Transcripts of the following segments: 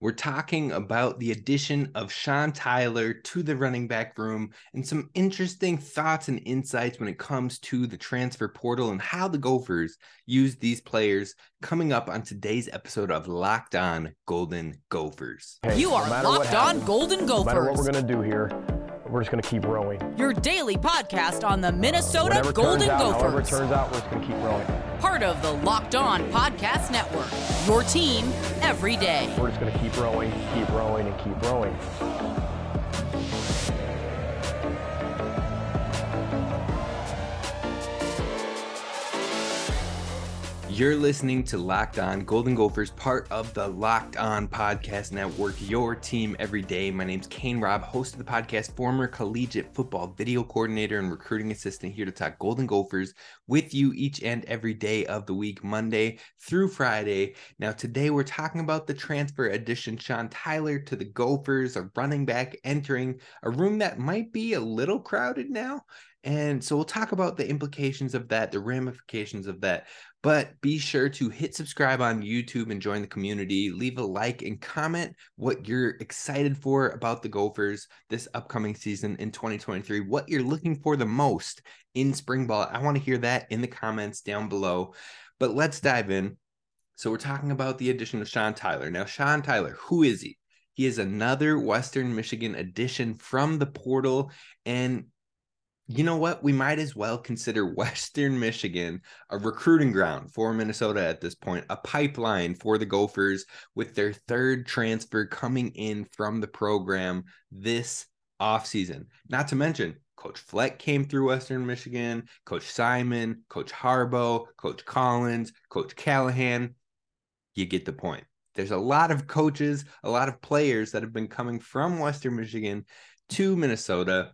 We're talking about the addition of Sean Tyler to the running back room and some interesting thoughts and insights when it comes to the transfer portal and how the Gophers use these players coming up on today's episode of Locked On Golden Gophers. Hey, You are matter what Locked On happens, Golden No matter what we're going to do here, we're just going to keep rowing. Your daily podcast on the Minnesota Whatever Golden turns out, however it Gophers. turns out, we're just going to keep rowing. Part of the Locked On Podcast Network. Your team every day. We're just going to keep rowing, keep rowing, and keep rowing. You're listening to Locked On Golden Gophers, part of the Locked On Podcast Network, your team every day. My name's Kane Robb, host of the podcast, former collegiate football video coordinator and recruiting assistant here to talk Golden Gophers with you each and every day of the week, Monday through Friday. Now, today we're talking about the transfer addition, Sean Tyler to the Gophers, a running back entering a room that might be a little crowded now. And so we'll talk about the implications of that, the ramifications of that. But be sure to hit subscribe on YouTube and join the community. Leave a like and comment what you're excited for about the Gophers this upcoming season in 2023. What you're looking for the most in spring ball. I want to hear that in the comments down below. But let's dive in. So we're talking about the addition of Sean Tyler. Now, Sean Tyler, who is he? He is another Western Michigan addition from the portal. And you know what? We might as well consider Western Michigan a recruiting ground for Minnesota at this point, a pipeline for the Gophers with their third transfer coming in from the program this offseason. Not to mention, Coach Fleck came through Western Michigan, Coach Simon, Coach Harbaugh, Coach Collins, Coach Callahan. You get the point. There's a lot of coaches, a lot of players that have been coming from Western Michigan to Minnesota.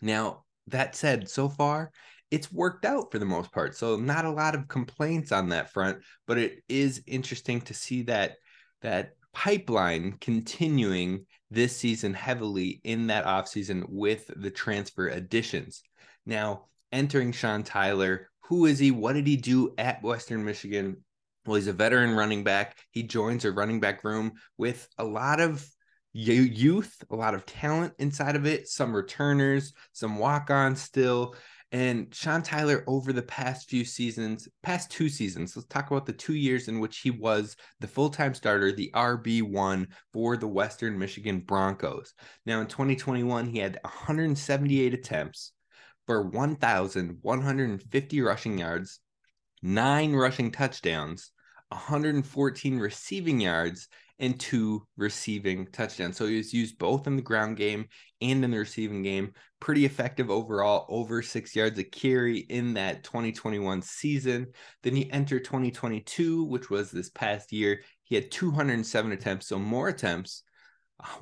Now, that said, so far it's worked out for the most part. So not a lot of complaints on that front, but it is interesting to see that that pipeline continuing this season heavily in that offseason with the transfer additions. Now, entering Sean Tyler, who is he? What did he do at Western Michigan? Well, he's a veteran running back. He joins a running back room with a lot of youth, a lot of talent inside of it, some returners, some walk ons still. And Sean Tyler, over the past few seasons, past two seasons, let's talk about the two years in which he was the full time starter, the RB1 for the Western Michigan Broncos. Now, in 2021, he had 178 attempts for 1,150 rushing yards, nine rushing touchdowns, 114 receiving yards, and two receiving touchdowns. So he was used both in the ground game and in the receiving game. Pretty effective overall, over six yards a carry in that 2021 season. Then he entered 2022, which was this past year. He had 207 attempts, so more attempts.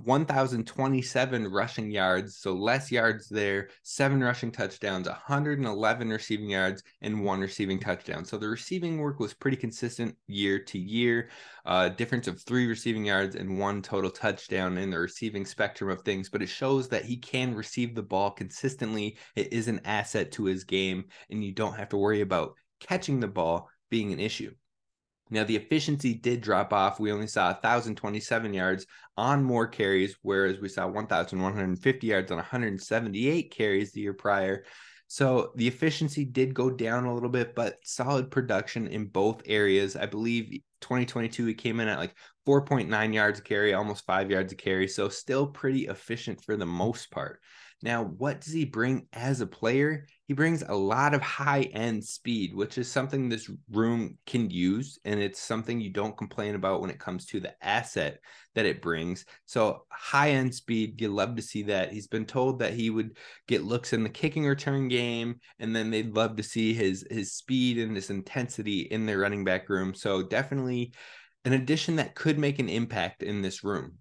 1,027 rushing yards, so less yards there, seven rushing touchdowns, 111 receiving yards, and one receiving touchdown. So the receiving work was pretty consistent year to year. Uh, difference of three receiving yards and one total touchdown in the receiving spectrum of things, but it shows that he can receive the ball consistently. It is an asset to his game, and you don't have to worry about catching the ball being an issue. Now, the efficiency did drop off. We only saw 1,027 yards on more carries, whereas we saw 1,150 yards on 178 carries the year prior. So the efficiency did go down a little bit, but solid production in both areas. I believe 2022 he came in at like 4.9 yards a carry, almost five yards a carry. So still pretty efficient for the most part. Now, what does he bring as a player? He brings a lot of high end speed, which is something this room can use. And it's something you don't complain about when it comes to the asset that it brings. So, high end speed, you love to see that. He's been told that he would get looks in the kicking return game, and then they'd love to see his, his speed and his intensity in their running back room. So, definitely an addition that could make an impact in this room.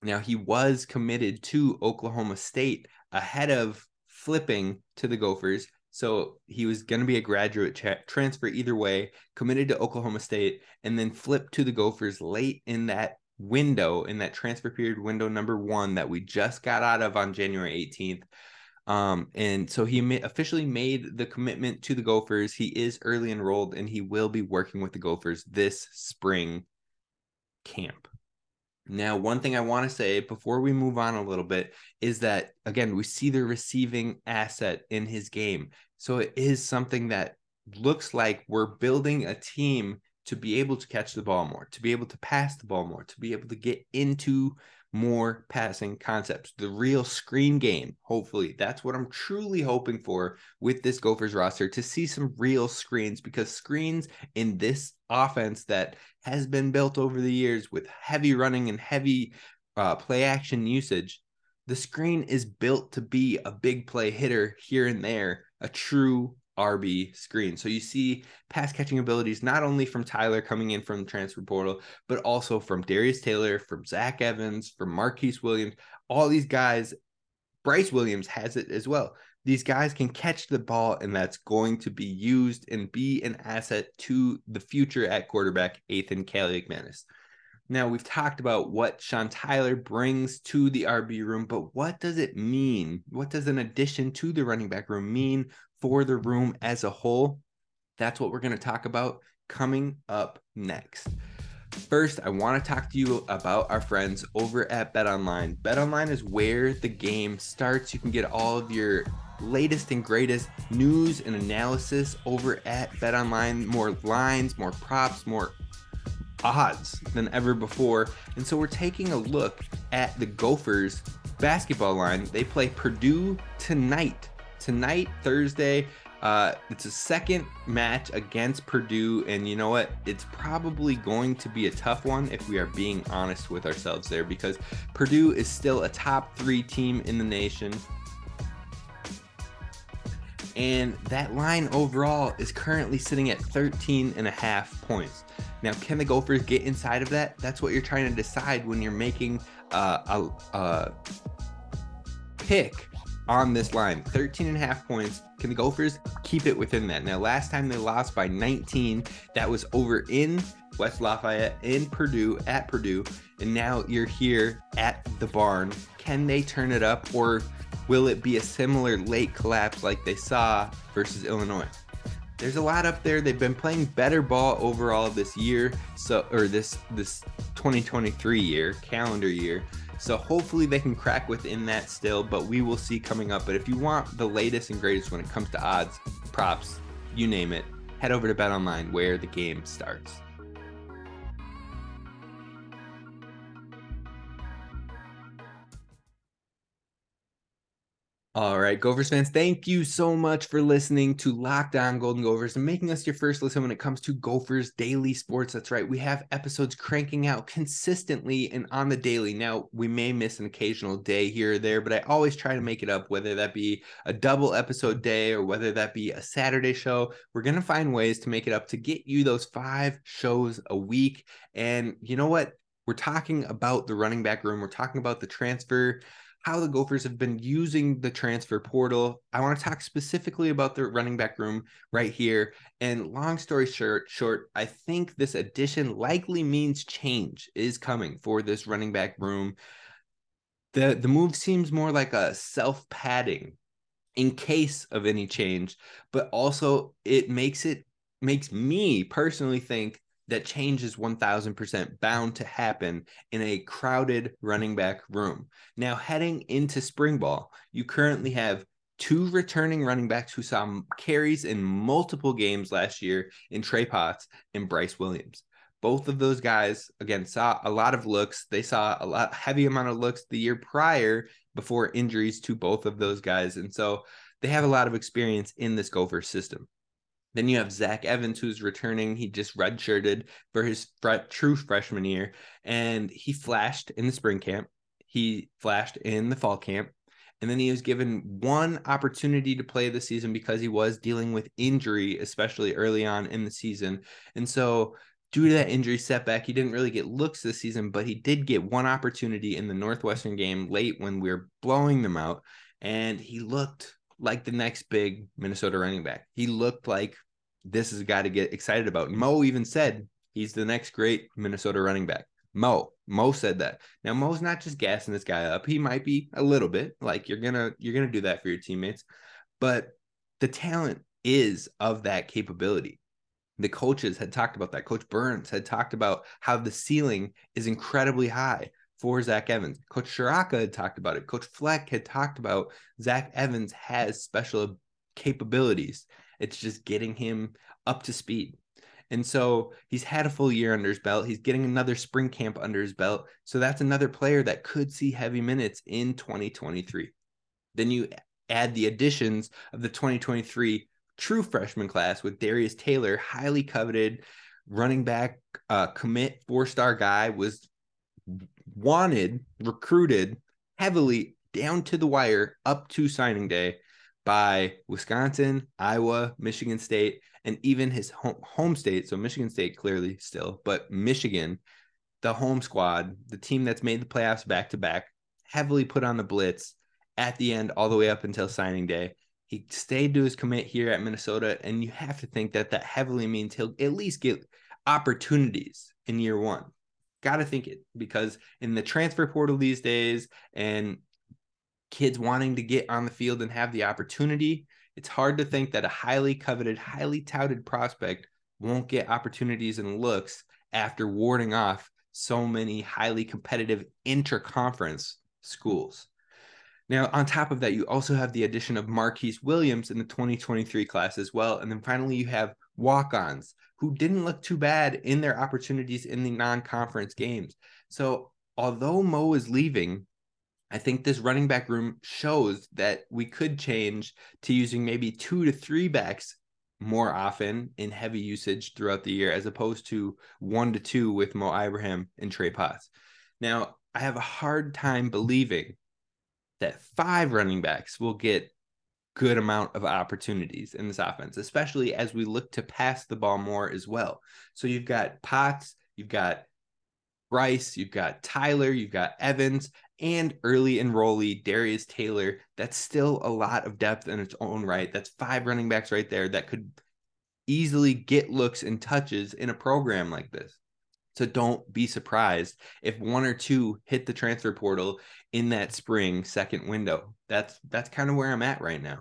Now, he was committed to Oklahoma State ahead of flipping to the Gophers. So he was going to be a graduate tra- transfer either way, committed to Oklahoma State, and then flipped to the Gophers late in that window, in that transfer period window number one that we just got out of on January 18th. Um, and so he officially made the commitment to the Gophers. He is early enrolled and he will be working with the Gophers this spring camp. Now, one thing I want to say before we move on a little bit is that, again, we see the receiving asset in his game. So it is something that looks like we're building a team to be able to catch the ball more, to be able to pass the ball more, to be able to get into more passing concepts, the real screen game. Hopefully, that's what I'm truly hoping for with this Gophers roster to see some real screens because screens in this offense that has been built over the years with heavy running and heavy uh, play action usage, the screen is built to be a big play hitter here and there, a true RB screen. So you see pass catching abilities not only from Tyler coming in from the transfer portal, but also from Darius Taylor, from Zach Evans, from Marquise Williams. All these guys, Bryce Williams has it as well. These guys can catch the ball, and that's going to be used and be an asset to the future at quarterback, Ethan Kaliakmanis. Now, we've talked about what Sean Tyler brings to the RB room, but what does it mean? What does an addition to the running back room mean for the room as a whole. That's what we're going to talk about coming up next. First, I want to talk to you about our friends over at BetOnline. BetOnline is where the game starts. You can get all of your latest and greatest news and analysis over at BetOnline. More lines, more props, more odds than ever before. And so we're taking a look at the Gophers basketball line. They play Purdue tonight tonight, Thursday. Uh, it's a second match against Purdue, and you know what? It's probably going to be a tough one if we are being honest with ourselves there, because Purdue is still a top three team in the nation. And that line overall is currently sitting at 13 and a half points. Now, can the Gophers get inside of that? That's what you're trying to decide when you're making uh, a, a pick on this line 13 and a half points. Can the Gophers keep it within that? Now, last time they lost by 19, that was over in West Lafayette, in Purdue, at Purdue. And now you're here at the barn. Can they turn it up or will it be a similar late collapse like they saw versus Illinois? There's a lot up there. They've been playing better ball overall this year, so or this this 2023 year, calendar year. So hopefully they can crack within that still, but we will see coming up. But if you want the latest and greatest when it comes to odds, props, you name it, head over to Bet Online where the game starts. All right, Gophers fans, thank you so much for listening to Locked On Golden Gophers and making us your first listen when it comes to Gophers daily sports. That's right, we have episodes cranking out consistently and on the daily. Now, we may miss an occasional day here or there, but I always try to make it up, whether that be a double episode day or whether that be a Saturday show. We're going to find ways to make it up to get you those five shows a week. And you know what? We're talking about the running back room, we're talking about the transfer how the Gophers have been using the transfer portal. I want to talk specifically about the running back room right here. And long story short, short, I think this addition likely means change is coming for this running back room. The the move seems more like a self-padding in case of any change, but also it makes it makes me personally think that change is 1000% bound to happen in a crowded running back room. Now, heading into spring ball, you currently have two returning running backs who saw carries in multiple games last year in Trey Potts and Bryce Williams. Both of those guys, again, saw a lot of looks. They saw a lot heavy amount of looks the year prior before injuries to both of those guys. And so they have a lot of experience in this Gopher system. Then you have Zach Evans, who's returning. He just redshirted for his true freshman year, and he flashed in the spring camp. He flashed in the fall camp, and then he was given one opportunity to play the season because he was dealing with injury, especially early on in the season. And so, due to that injury setback, he didn't really get looks this season, but he did get one opportunity in the Northwestern game late when we were blowing them out, and he looked like the next big Minnesota running back. He looked like this is a guy to get excited about. Mo even said he's the next great Minnesota running back. Mo, Mo said that. Now Mo's not just gassing this guy up. He might be a little bit like you're gonna you're gonna do that for your teammates, but the talent is of that capability. The coaches had talked about that. Coach Burns had talked about how the ceiling is incredibly high for Zach Evans. Coach Ciarrocca had talked about it. Coach Fleck had talked about Zach Evans has special capabilities. It's just getting him up to speed. And so he's had a full year under his belt. He's getting another spring camp under his belt. So that's another player that could see heavy minutes in 2023. Then you add the additions of the 2023 true freshman class with Darius Taylor, highly coveted running back, uh, commit four star guy, was wanted, recruited heavily down to the wire up to signing day by Wisconsin, Iowa, Michigan State, and even his home, state. So Michigan State clearly still, but Michigan, the home squad, the team that's made the playoffs back to back, heavily put on the blitz at the end all the way up until signing day. He stayed to his commit here at Minnesota, and you have to think that that heavily means he'll at least get opportunities in year one. Got to think it because in the transfer portal these days and kids wanting to get on the field and have the opportunity, it's hard to think that a highly coveted, highly touted prospect won't get opportunities and looks after warding off so many highly competitive interconference schools. Now, on top of that, you also have the addition of Marquise Williams in the 2023 class as well. And then finally, you have walk ons who didn't look too bad in their opportunities in the non conference games. So, although Mo is leaving, I think this running back room shows that we could change to using maybe two to three backs more often in heavy usage throughout the year, as opposed to one to two with Mo Ibrahim and Trey Potts. Now, I have a hard time believing that five running backs will get good amount of opportunities in this offense, especially as we look to pass the ball more as well. So you've got Potts, you've got Bryce, you've got Tyler, you've got Evans, and early enrollee Darius Taylor. That's still a lot of depth in its own right. That's five running backs right there that could easily get looks and touches in a program like this. So don't be surprised if one or two hit the transfer portal in that spring second window. That's that's kind of where I'm at right now.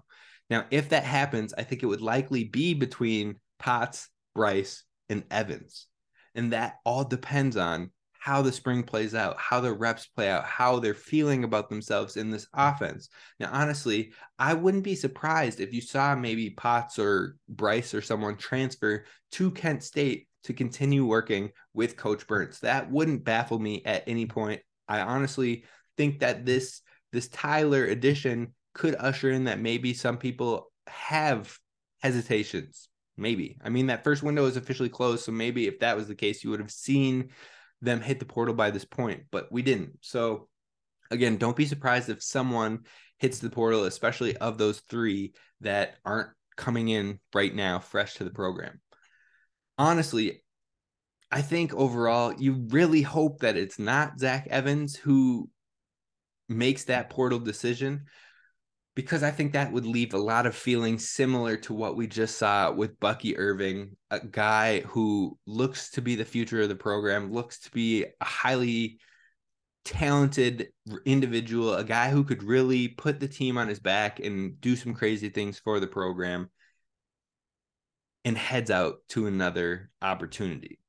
Now, if that happens, I think it would likely be between Potts, Bryce, and Evans. And that all depends on how the spring plays out, how the reps play out, how they're feeling about themselves in this offense. Now, honestly, I wouldn't be surprised if you saw maybe Potts or Bryce or someone transfer to Kent State to continue working with Coach Burns. That wouldn't baffle me at any point. I honestly think that this this Tyler addition could usher in that maybe some people have hesitations. Maybe. I mean, that first window is officially closed. So maybe if that was the case, you would have seen them hit the portal by this point, but we didn't. So again, don't be surprised if someone hits the portal, especially of those three that aren't coming in right now fresh to the program honestly, I think overall, you really hope that it's not Zach Evans who makes that portal decision because I think that would leave a lot of feelings similar to what we just saw with Bucky Irving, a guy who looks to be the future of the program, looks to be a highly talented individual, a guy who could really put the team on his back and do some crazy things for the program and heads out to another opportunity.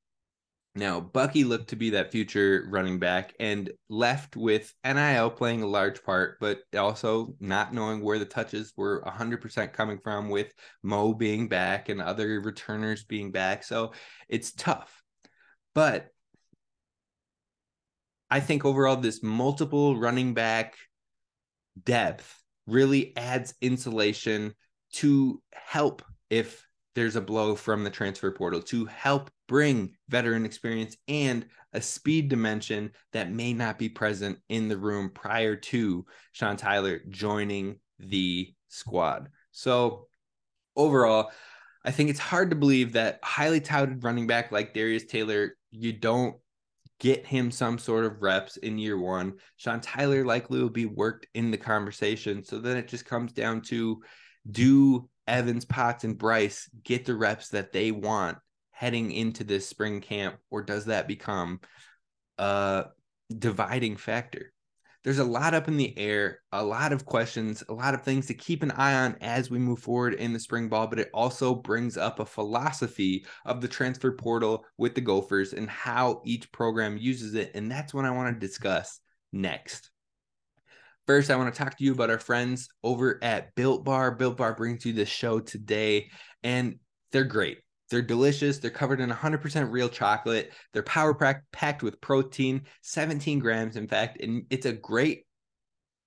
Now, Bucky looked to be that future running back and left with NIL playing a large part, but also not knowing where the touches were 100% coming from with Mo being back and other returners being back. So it's tough. But I think overall, this multiple running back depth really adds insulation to help if there's a blow from the transfer portal to help bring veteran experience and a speed dimension that may not be present in the room prior to Sean Tyler joining the squad. So, overall, I think it's hard to believe that highly touted running back like Darius Taylor, you don't get him some sort of reps in year one. Sean Tyler likely will be worked in the conversation. So then it just comes down to do Evans, Potts, and Bryce get the reps that they want heading into this spring camp, or does that become a dividing factor? There's a lot up in the air, a lot of questions, a lot of things to keep an eye on as we move forward in the spring ball, but it also brings up a philosophy of the transfer portal with the Gophers and how each program uses it. And that's what I want to discuss next. First, I want to talk to you about our friends over at Built Bar. Built Bar brings you this show today, and they're great. They're delicious. They're covered in 100% real chocolate. They're power packed with protein, 17 grams, in fact, and it's a great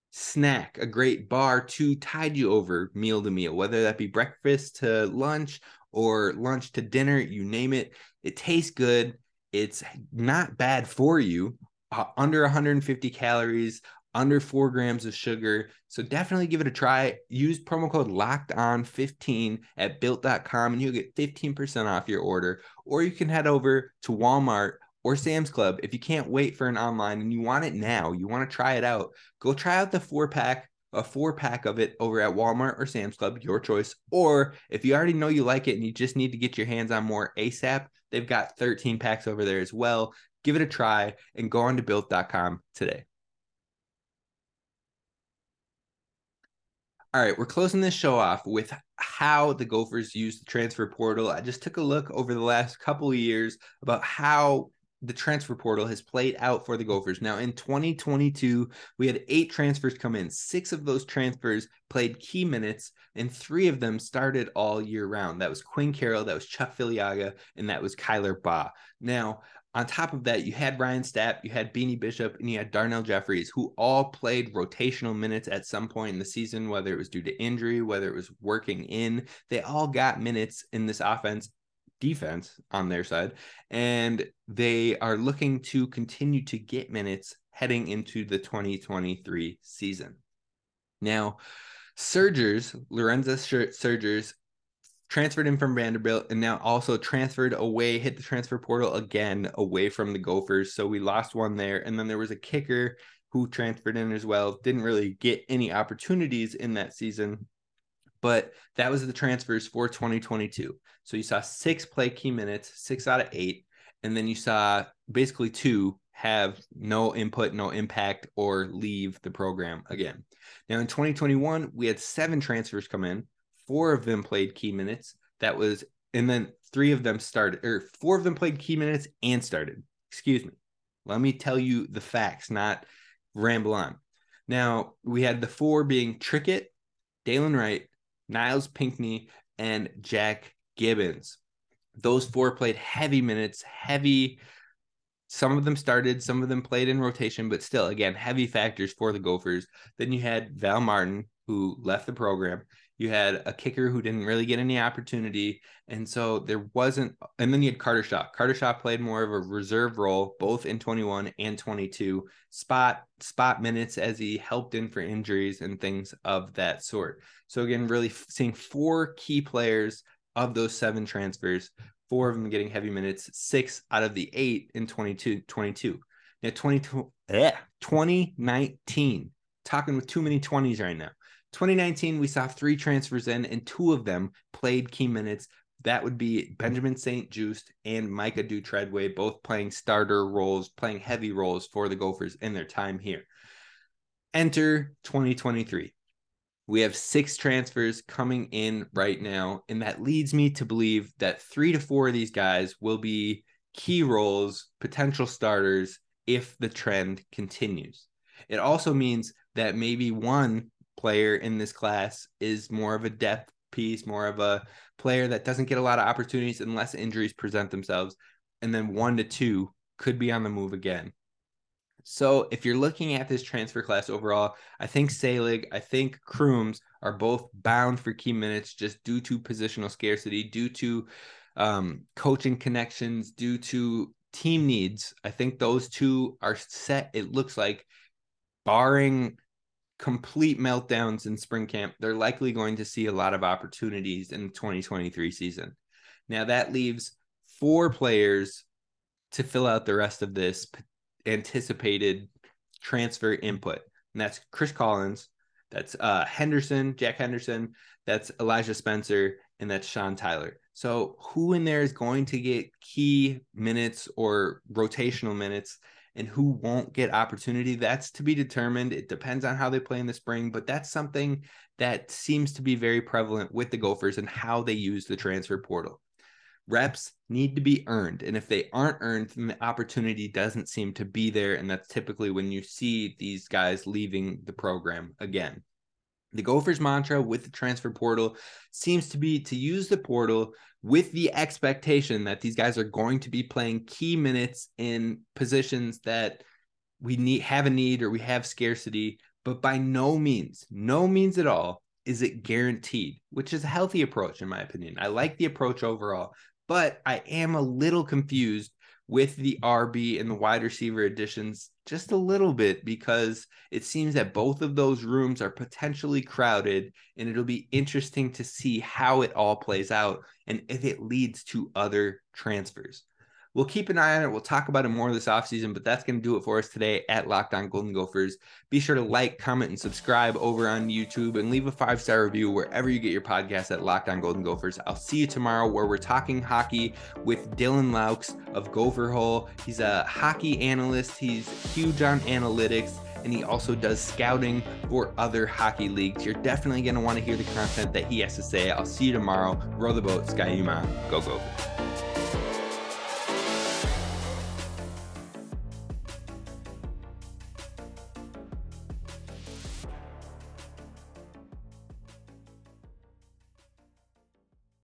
snack, a great bar to tide you over meal to meal, whether that be breakfast to lunch or lunch to dinner, you name it. It tastes good. It's not bad for you. Uh, under 150 calories, under four grams of sugar. So definitely give it a try. Use promo code locked on 15 at built.com and you'll get 15% off your order. Or you can head over to Walmart or Sam's Club if you can't wait for an online and you want it now, you want to try it out. Go try out the four pack, a four pack of it over at Walmart or Sam's Club, your choice. Or if you already know you like it and you just need to get your hands on more ASAP, they've got 13 packs over there as well. Give it a try and go on to built.com today. All right, we're closing this show off with how the Gophers use the transfer portal. I just took a look over the last couple of years about how the transfer portal has played out for the Gophers. Now, in 2022, we had eight transfers come in. Six of those transfers played key minutes, and three of them started all year round. That was Quinn Carroll, that was Chuck Filiaga, and that was Kyler Baugh. Now, on top of that, you had Ryan Stapp, you had Beanie Bishop, and you had Darnell Jeffries, who all played rotational minutes at some point in the season, whether it was due to injury, whether it was working in. They all got minutes in this offense, defense on their side, and they are looking to continue to get minutes heading into the 2023 season. Now, Surgers, Lorenzo Surgers transferred in from Vanderbilt and now also transferred away, hit the transfer portal again away from the Gophers. So we lost one there. And then there was a kicker who transferred in as well. Didn't really get any opportunities in that season, but that was the transfers for 2022. So you saw six play key minutes, six out of eight. And then you saw basically two have no input, no impact, or leave the program again. Now in 2021, we had seven transfers come in four of them played key minutes. That was, and then three of them started, or four of them played key minutes and started. Excuse me. Let me tell you the facts, not ramble on. Now, we had the four being Trickett, Dylan Wright, Nyles Pinckney, and Jack Gibbens. Those four played heavy minutes, heavy. Some of them started, some of them played in rotation, but still, again, heavy factors for the Gophers. Then you had Val Martin, who left the program. You had a kicker who didn't really get any opportunity. And so there wasn't, and then you had Carter Shaw. Carter Shaw played more of a reserve role both in 21 and 22, spot spot minutes as he helped in for injuries and things of that sort. So again, really seeing four key players of those seven transfers, four of them getting heavy minutes, six out of the eight in 22, 22. Now 22, eh, 2019, talking with too many 20s right now. 2019, we saw three transfers in, and two of them played key minutes. That would be Benjamin St. Juste and Micah Dew-Treadway, both playing starter roles, playing heavy roles for the Gophers in their time here. Enter 2023. We have six transfers coming in right now, and that leads me to believe that three to four of these guys will be key roles, potential starters if the trend continues. It also means that maybe one player in this class is more of a depth piece, more of a player that doesn't get a lot of opportunities unless injuries present themselves. And then one to two could be on the move again. So if you're looking at this transfer class overall, I think Salig, I think Crooms are both bound for key minutes just due to positional scarcity, due to um, coaching connections, due to team needs. I think those two are set. It looks like, barring complete meltdowns in spring camp, they're likely going to see a lot of opportunities in the 2023 season. Now that leaves four players to fill out the rest of this anticipated transfer input. And that's Chris Collins, that's uh, Henderson, Jack Henderson, that's Elijah Spencer, and that's Sean Tyler. So who in there is going to get key minutes or rotational minutes and who won't get opportunity that's to be determined it depends on how they play in the spring but that's something that seems to be very prevalent with the gophers and how they use the transfer portal reps need to be earned. And if they aren't earned, then the opportunity doesn't seem to be there. And that's typically when you see these guys leaving the program again. The Gophers mantra with the transfer portal seems to be to use the portal with the expectation that these guys are going to be playing key minutes in positions that we need have a need or we have scarcity, but by no means, no means at all is it guaranteed, which is a healthy approach in my opinion. I like the approach overall, but I am a little confused with the RB and the wide receiver additions just a little bit because it seems that both of those rooms are potentially crowded and it'll be interesting to see how it all plays out and if it leads to other transfers. We'll keep an eye on it. We'll talk about it more this offseason, but that's going to do it for us today at Locked On Golden Gophers. Be sure to like, comment, and subscribe over on YouTube and leave a five star review wherever you get your podcast at Locked On Golden Gophers. I'll see you tomorrow where we're talking hockey with Dylan Laux of Gopher Hole. He's a hockey analyst, he's huge on analytics and he also does scouting for other hockey leagues. You're definitely going to want to hear the content that he has to say. I'll see you tomorrow. Row the boat, Ski-U-Mah. Go Gophers.